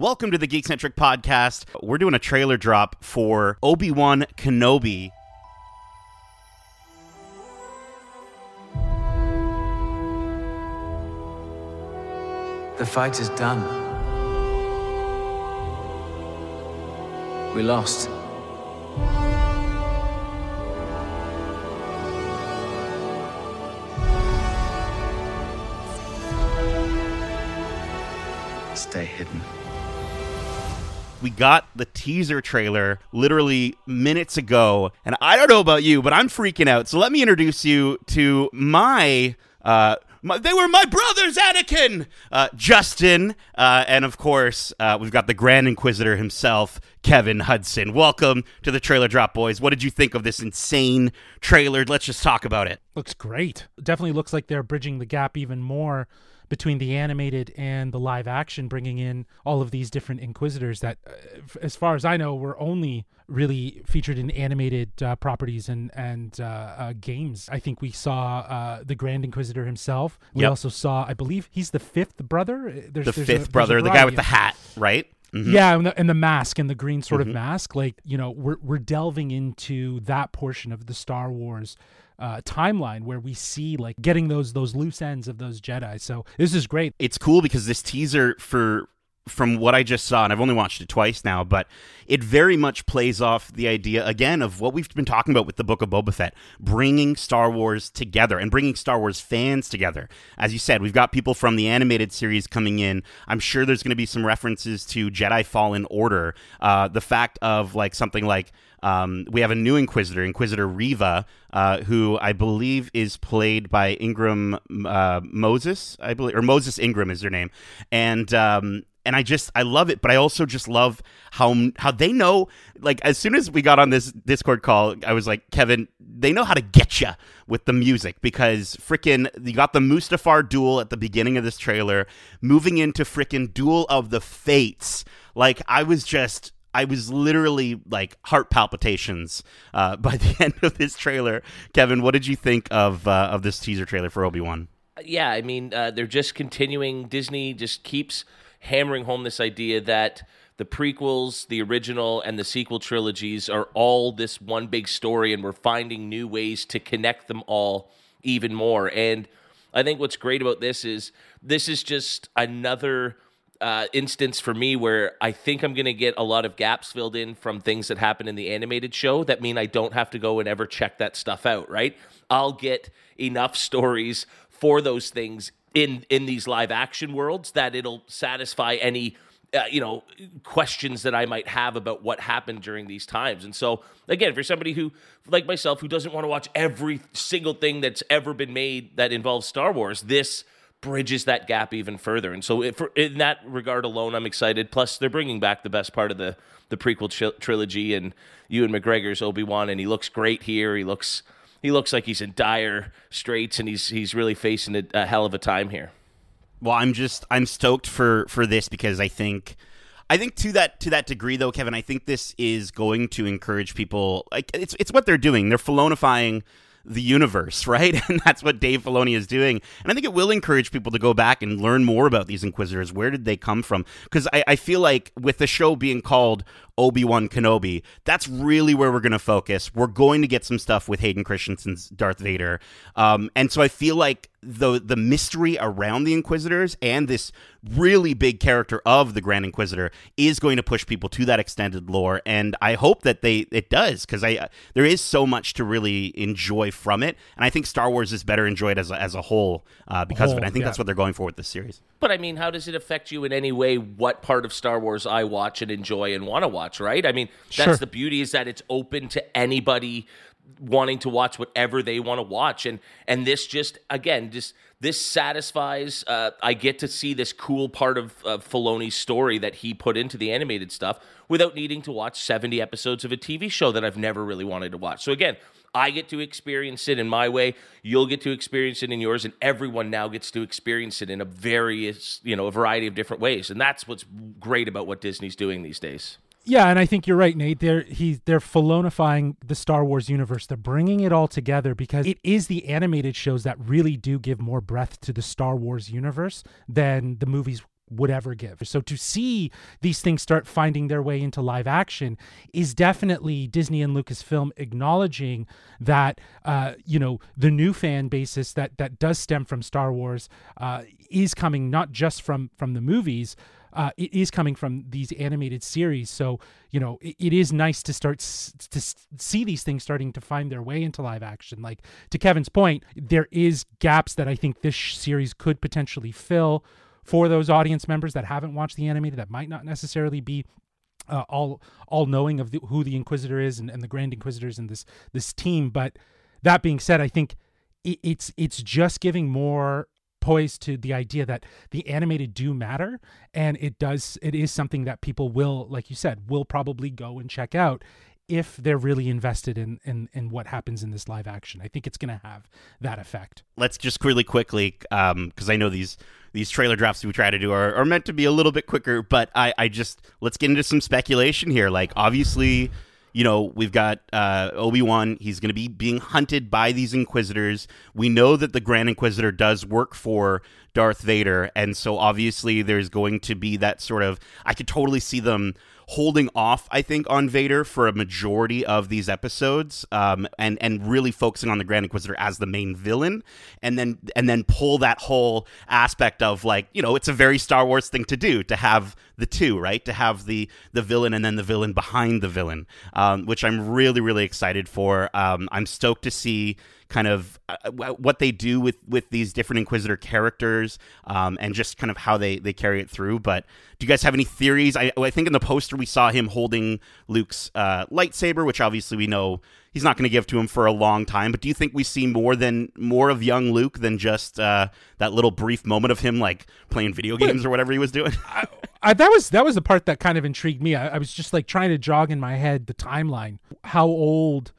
Welcome to the Geekcentric Podcast. We're doing a trailer drop for Obi Wan Kenobi. The fight is done. We lost. Stay hidden. We got the teaser trailer literally minutes ago, and I don't know about you, but I'm freaking out. So let me introduce you to my. Uh, my, they were my brothers, Anakin, uh, Justin, uh, and of course uh, we've got the Grand Inquisitor himself, Kevin Hudson. Welcome to the Trailer Drop Boys. What did you think of this insane trailer? Let's just talk about it. Looks great. Definitely looks like they're bridging the gap even more between the animated and the live action, bringing in all of these different Inquisitors that, uh, as far as I know, were only really featured in animated uh, properties and and uh, uh, games. I think we saw uh, the Grand Inquisitor himself. We Yep. also saw, I believe, he's the fifth brother. There's, The there's fifth a brother, the guy with the hat, right? Mhm. yeah, and the, and the mask and the green sort Mm-hmm. of mask, like you know, we're we're delving into that portion of the Star Wars uh, timeline where we see like getting those those loose ends of those Jedi. So this is great. it's cool because this teaser for from what I just saw, and I've only watched it twice now, but it very much plays off the idea again of what we've been talking about with the Book of Boba Fett, bringing Star Wars together and bringing Star Wars fans together. As you said, we've got people from the animated series coming in. I'm sure there's going to be some references to Jedi Fallen Order. Uh, the fact of like something like um, we have a new Inquisitor, Inquisitor Reva, uh, who I believe is played by Ingram uh, Moses, I believe, or Moses Ingram is her name, and um, and I just I love it, but I also just love how how they know. Like as soon as we got on this Discord call, I was like, Kevin, they know how to get you with the music because freaking you got the Mustafar duel at the beginning of this trailer, moving into freaking Duel of the Fates. Like I was just. I was literally like heart palpitations uh, by the end of this trailer. Kevin, what did you think of uh, of this teaser trailer for Obi Wan? yeah, I mean, uh, they're just continuing. Disney just keeps hammering home this idea that the prequels, the original, and the sequel trilogies are all this one big story, and we're finding new ways to connect them all even more. And I think what's great about this is this is just another uh, instance for me where I think I'm going to get a lot of gaps filled in from things that happen in the animated show that mean I don't have to go and ever check that stuff out, right? I'll get enough stories for those things in in these live action worlds that it'll satisfy any uh, you know questions that I might have about what happened during these times. And so again, for somebody who like myself who doesn't want to watch every single thing that's ever been made that involves Star Wars, this bridges that gap even further. And so, if, in that regard alone, I'm excited. Plus, they're bringing back the best part of the the prequel tri- trilogy and Ewan McGregor's Obi Wan, and he looks great here. He looks he looks like he's in dire straits, and he's he's really facing a, a hell of a time here. Well, I'm just I'm stoked for for this because I think I think to that to that degree though, Kevin, I think this is going to encourage people like it's it's what they're doing. They're Filonifying the universe, right? And that's what Dave Filoni is doing. And I think it will encourage people to go back and learn more about these Inquisitors. Where did they come from? Because I, I feel like with the show being called Obi Wan Kenobi, that's really where we're going to focus. We're going to get some stuff with Hayden Christensen's Darth Vader, um, and so I feel like the the mystery around the Inquisitors and this really big character of the Grand Inquisitor is going to push people to that extended lore, and I hope that they it does because I there is so much to really enjoy from it, and I think Star Wars is better enjoyed as a, as a whole uh, because of it. I think yeah. that's what they're going for with this series. But I mean, how does it affect you in any way? What part of Star Wars I watch and enjoy and want to watch? Right? I mean, that's Sure. the beauty is that it's open to anybody wanting to watch whatever they want to watch, and and this just again just this satisfies. Uh, I get to see this cool part of uh, Filoni's story that he put into the animated stuff without needing to watch seventy episodes of a TV show that I've never really wanted to watch. So again. I get to experience it in my way. You'll get to experience it in yours, and everyone now gets to experience it in a various, you know, a variety of different ways. And that's what's great about what Disney's doing these days. Yeah, and I think you're right, Nate. They're he they're Filonifying the Star Wars universe. They're bringing it all together because it is the animated shows that really do give more breadth to the Star Wars universe than the movies would ever give. So to see these things start finding their way into live action is definitely Disney and Lucasfilm acknowledging that uh, you know the new fan basis that that does stem from Star Wars uh, is coming not just from from the movies. Uh, it is coming from these animated series, so you know it, it is nice to start s- to s- see these things starting to find their way into live action. Like to Kevin's point, there is gaps that I think this sh- series could potentially fill for those audience members that haven't watched the animated that might not necessarily be uh, all all knowing of the, who the Inquisitor is and, and the Grand Inquisitors and this this team. But that being said, I think it, it's it's just giving more poise to the idea that the animated do matter and it does it is something that people will like you said will probably go and check out if they're really invested in in, in what happens in this live action. I think it's going to have that effect. Let's just really quickly because um, i know these these trailer drafts we try to do are, are meant to be a little bit quicker but i i just let's get into some speculation here. Like obviously you know we've got uh, obi-wan he's going to be being hunted by these inquisitors. We know that the grand inquisitor does work for darth vader and so obviously there's going to be that sort of i could totally see them holding off, I think, on Vader for a majority of these episodes, um, and and really focusing on the Grand Inquisitor as the main villain, and then and then pull that whole aspect of like you know it's a very Star Wars thing to do to have the two right to have the the villain and then the villain behind the villain, um, which I'm really really excited for. Um, I'm stoked to see kind of uh, what they do with with these different inquisitor characters um, and just kind of how they they carry it through. But do you guys have any theories? I, I think in the poster we saw him holding luke's uh, lightsaber which obviously we know he's not going to give to him for a long time. But do you think we see more than more of young luke than just uh, that little brief moment of him like playing video games or whatever he was doing? I, I, that was that was the part that kind of intrigued me. I, I was just like trying to jog in my head the timeline. How old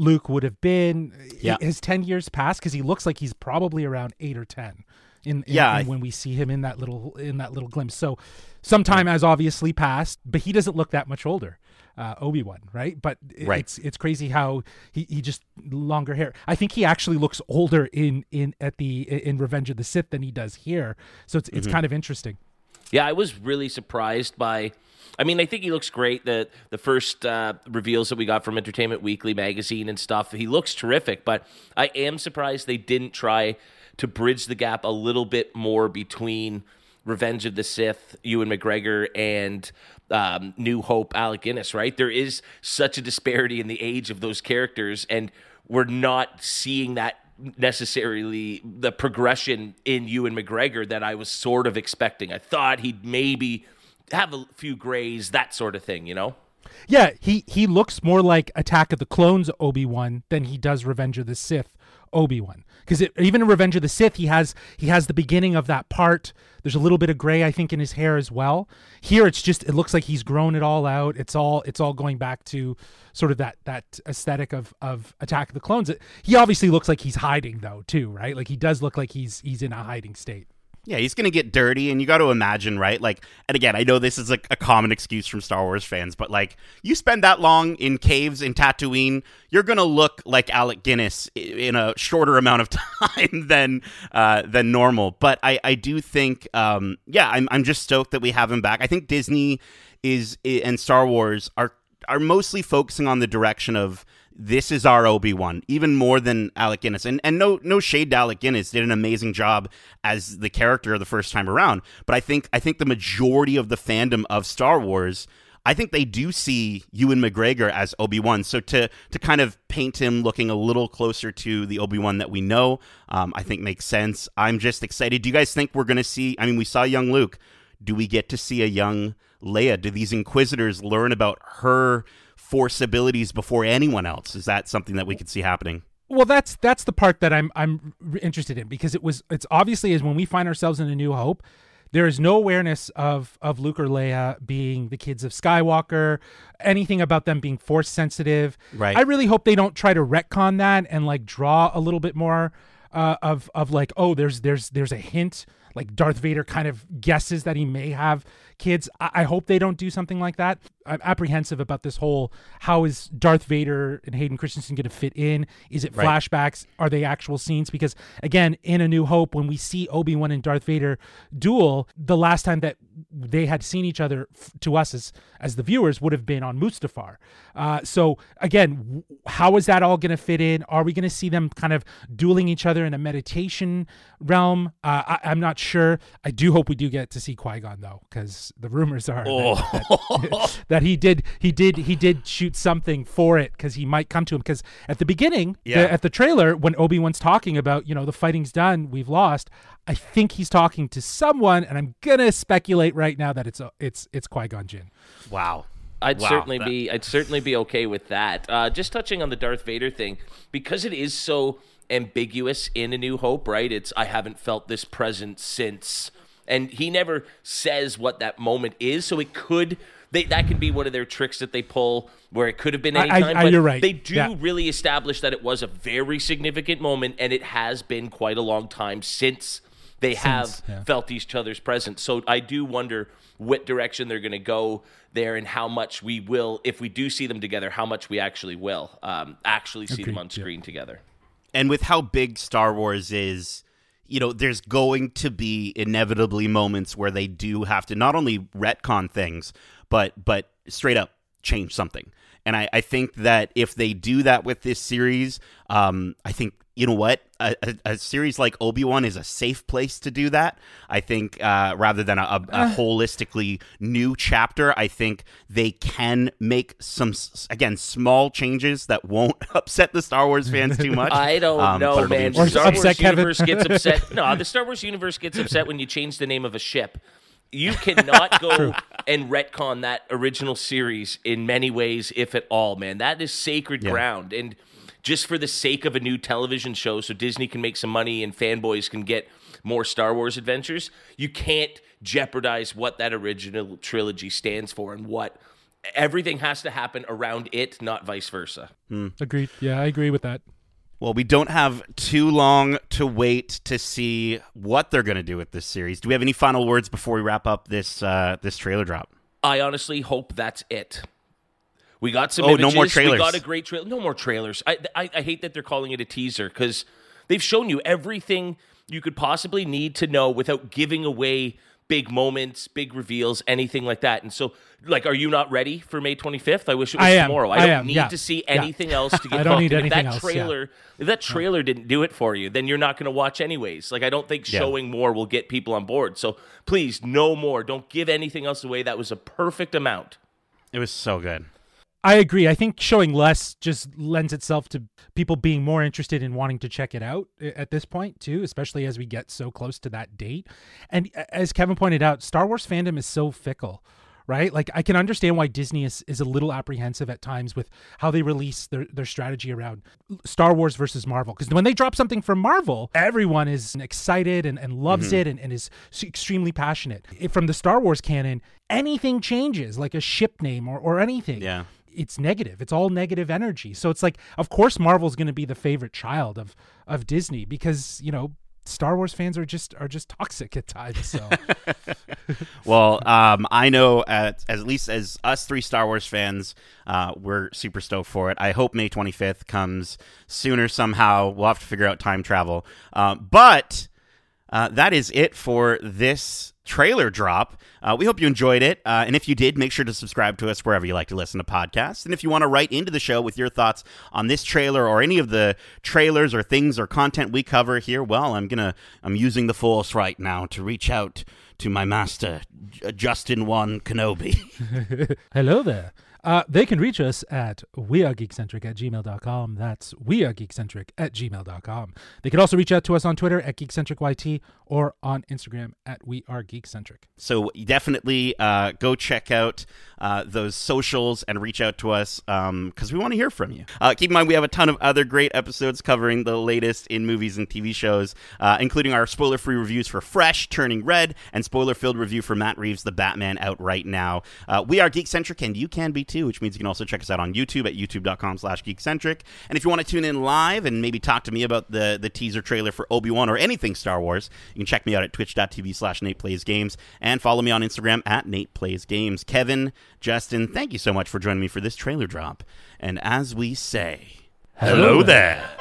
Luke would have been. Yeah. Has 10 years passed? Because he looks like he's probably around eight or 10. In, in, Yeah, in when we see him in that little in that little glimpse, so some time has obviously passed, but he doesn't look that much older, uh, Obi Wan, right? But it- Right. it's it's crazy how he, he just longer hair. I think he actually looks older in in at the in Revenge of the Sith than he does here, so it's it's kind of interesting. Yeah, I was really surprised by. I mean, I think he looks great. The the first uh, reveals that we got from Entertainment Weekly magazine and stuff, he looks terrific. But I am surprised they didn't try to bridge the gap a little bit more between Revenge of the Sith, Ewan McGregor, and um, New Hope, Alec Guinness. Right? There is such a disparity in the age of those characters, and we're not seeing that necessarily the progression in Ewan McGregor that I was sort of expecting. I thought he'd maybe have a few grays, that sort of thing, you know? Yeah, he he looks more like Attack of the Clones Obi Wan than he does Revenge of the Sith Obi Wan. Because even in Revenge of the Sith, he has he has the beginning of that part. There's a little bit of gray, I think, in his hair as well. Here, it's just it looks like he's grown it all out. It's all it's all going back to sort of that that aesthetic of of Attack of the Clones. He obviously looks like he's hiding though, too, right? Like he does look like he's he's in a hiding state. Yeah, he's going to get dirty, and you got to imagine, right? Like, and again, I know this is like a common excuse from Star Wars fans, but like, you spend that long in caves in Tatooine, you're going to look like Alec Guinness in a shorter amount of time than uh, than normal. But I, I do think, um, yeah, I'm I'm just stoked that we have him back. I think Disney is and Star Wars are are mostly focusing on the direction of this is our Obi Wan, even more than Alec Guinness. And and no no shade to Alec Guinness, did an amazing job as the character the first time around. But I think I think the majority of the fandom of Star Wars. I think they do see Ewan McGregor as Obi Wan. So to to kind of paint him looking a little closer to the Obi Wan that we know, um, I think makes sense. I'm just excited. Do you guys think we're to see? I mean, we saw young Luke. Do we get to see a young Leia? Do these Inquisitors learn about her force abilities before anyone else? Is that something that we could see happening? Well, that's that's the part that I'm I'm interested in because it was it's obviously is when we find ourselves in a New Hope, there is no awareness of of Luke or Leia being the kids of Skywalker, anything about them being force sensitive. Right. I really hope they don't try to retcon that and like draw a little bit more uh, of of like oh there's there's there's a hint like Darth Vader kind of guesses that he may have kids. I, I hope they don't do something like that. I'm apprehensive about this whole how is Darth Vader and Hayden Christensen going to fit in? Is it Right. flashbacks? Are they actual scenes? Because again, in A New Hope, when we see Obi Wan and Darth Vader duel, the last time that they had seen each other f- to us as as the viewers would have been on Mustafar. Uh, so again, w- how is that all going to fit in? Are we going to see them kind of dueling each other in a meditation realm? Uh, I, I'm not sure. I do hope we do get to see Qui Gon though, because the rumors are that, that, that he did he did he did shoot something for it because he might come to him. Because at the beginning, the- Yeah. at the trailer, when Obi Wan's talking about you know the fighting's done, we've lost. I think he's talking to someone, and I'm gonna speculate right now that it's a, it's it's Qui Gon Jinn. Wow. I'd Wow, certainly that- be I'd certainly be okay with that. Uh, just touching on the Darth Vader thing because it is so ambiguous in A New Hope, right? It's I haven't felt this presence since, and he never says what that moment is, so it could. They, that can be one of their tricks that they pull, where it could have been any time. But you're right. They do Yeah. really establish that it was a very significant moment, and it has been quite a long time since they have yeah. felt each other's presence. So I do wonder what direction they're going to go there and how much we will, if we do see them together, how much we actually will um, actually see them Agreed, on yeah. screen together. and with how big Star Wars is, you know, there's going to be inevitably moments where they do have to not only retcon things, but but straight up change something. And I, I think that if they do that with this series, um, I think you know what a, a, a series like Obi Wan is a safe place to do that. I think uh, rather than a, a, a holistically new chapter, I think they can make some again small changes that won't upset the Star Wars fans too much. I don't Um, know, man. interesting. The Star upset Wars Kevin. universe gets upset. No, the Star Wars universe gets upset when you change the name of a ship. You cannot go and retcon that original series in many ways, if at all, man. That is sacred ground. And just for the sake of a new television show, so Disney can make some money and fanboys can get more Star Wars adventures, you can't jeopardize what that original trilogy stands for and what everything has to happen around it, not vice versa. Agreed. Yeah, I agree with that. Well, we don't have too long to wait to see what they're going to do with this series. Do we have any final words before we wrap up this uh, this trailer drop? I honestly hope that's it. We got some Oh, no images. more We got a great trailer. No more trailers. I, I I hate that they're calling it a teaser because they've shown you everything you could possibly need to know without giving away big moments, big reveals, anything like that. And so, like, are you not ready for May 25th? I wish it was I tomorrow. I I don't am, need yeah. to see Yeah. anything else to get I don't hooked. need And if anything that else, yeah. trailer, if that trailer didn't do it for you, then you're not going to watch anyways. Like, I don't think Yeah. showing more will get people on board. So please, no more. Don't give anything else away. That was a perfect amount. It was so good. I agree. I think showing less just lends itself to people being more interested in wanting to check it out at this point too, especially as we get so close to that date. And as Kevin pointed out, Star Wars fandom is so fickle, right? Like I can understand why Disney is, is a little apprehensive at times with how they release their, their strategy around Star Wars versus Marvel. Because when they drop something from Marvel, everyone is excited and, and loves mm-hmm. it and, and is extremely passionate. If from the Star Wars canon, anything changes, like a ship name or, or anything Yeah. It's negative. It's all negative energy. So it's like, of course, Marvel's going to be the favorite child of of Disney because you know Star Wars fans are just are just toxic at times. So Well, um, I know at, at least as us three Star Wars fans, uh, we're super stoked for it. I hope May 25th comes sooner somehow. We'll have to figure out time travel. Um, but uh, that is it for this trailer drop. Uh, we hope you enjoyed it. Uh, and if you did, make sure to subscribe to us wherever you like to listen to podcasts. And if you want to write into the show with your thoughts on this trailer or any of the trailers or things or content we cover here, well, I'm gonna I'm using the force right now to reach out to my master, Justin Wan Kenobi. hello there. Uh, they can reach us at wearegeekcentric at gmail.com. That's wearegeekcentric at gmail.com. They can also reach out to us on Twitter at geekcentricyt or on Instagram at wearegeekcentric. So definitely uh, go check out uh, those socials and reach out to us because we want to hear from you. Uh, keep in mind, we have a ton of other great episodes covering the latest in movies and TV shows, uh, including our spoiler free reviews for Fresh, Turning Red, and spoiler filled review for Matt Reeves' The Batman out right now. Uh, we are Geekcentric, and you can be too, which means you can also check us out on YouTube at youtube.com slash geekcentric. And if you want to tune in live and maybe talk to me about the, the teaser trailer for Obi-Wan or anything Star Wars, you can check me out at twitch.tv slash Nate Plays Games and follow me on Instagram at Nate Plays Games. Kevin, Justin, thank you so much for joining me for this trailer drop. And as we say, hello there.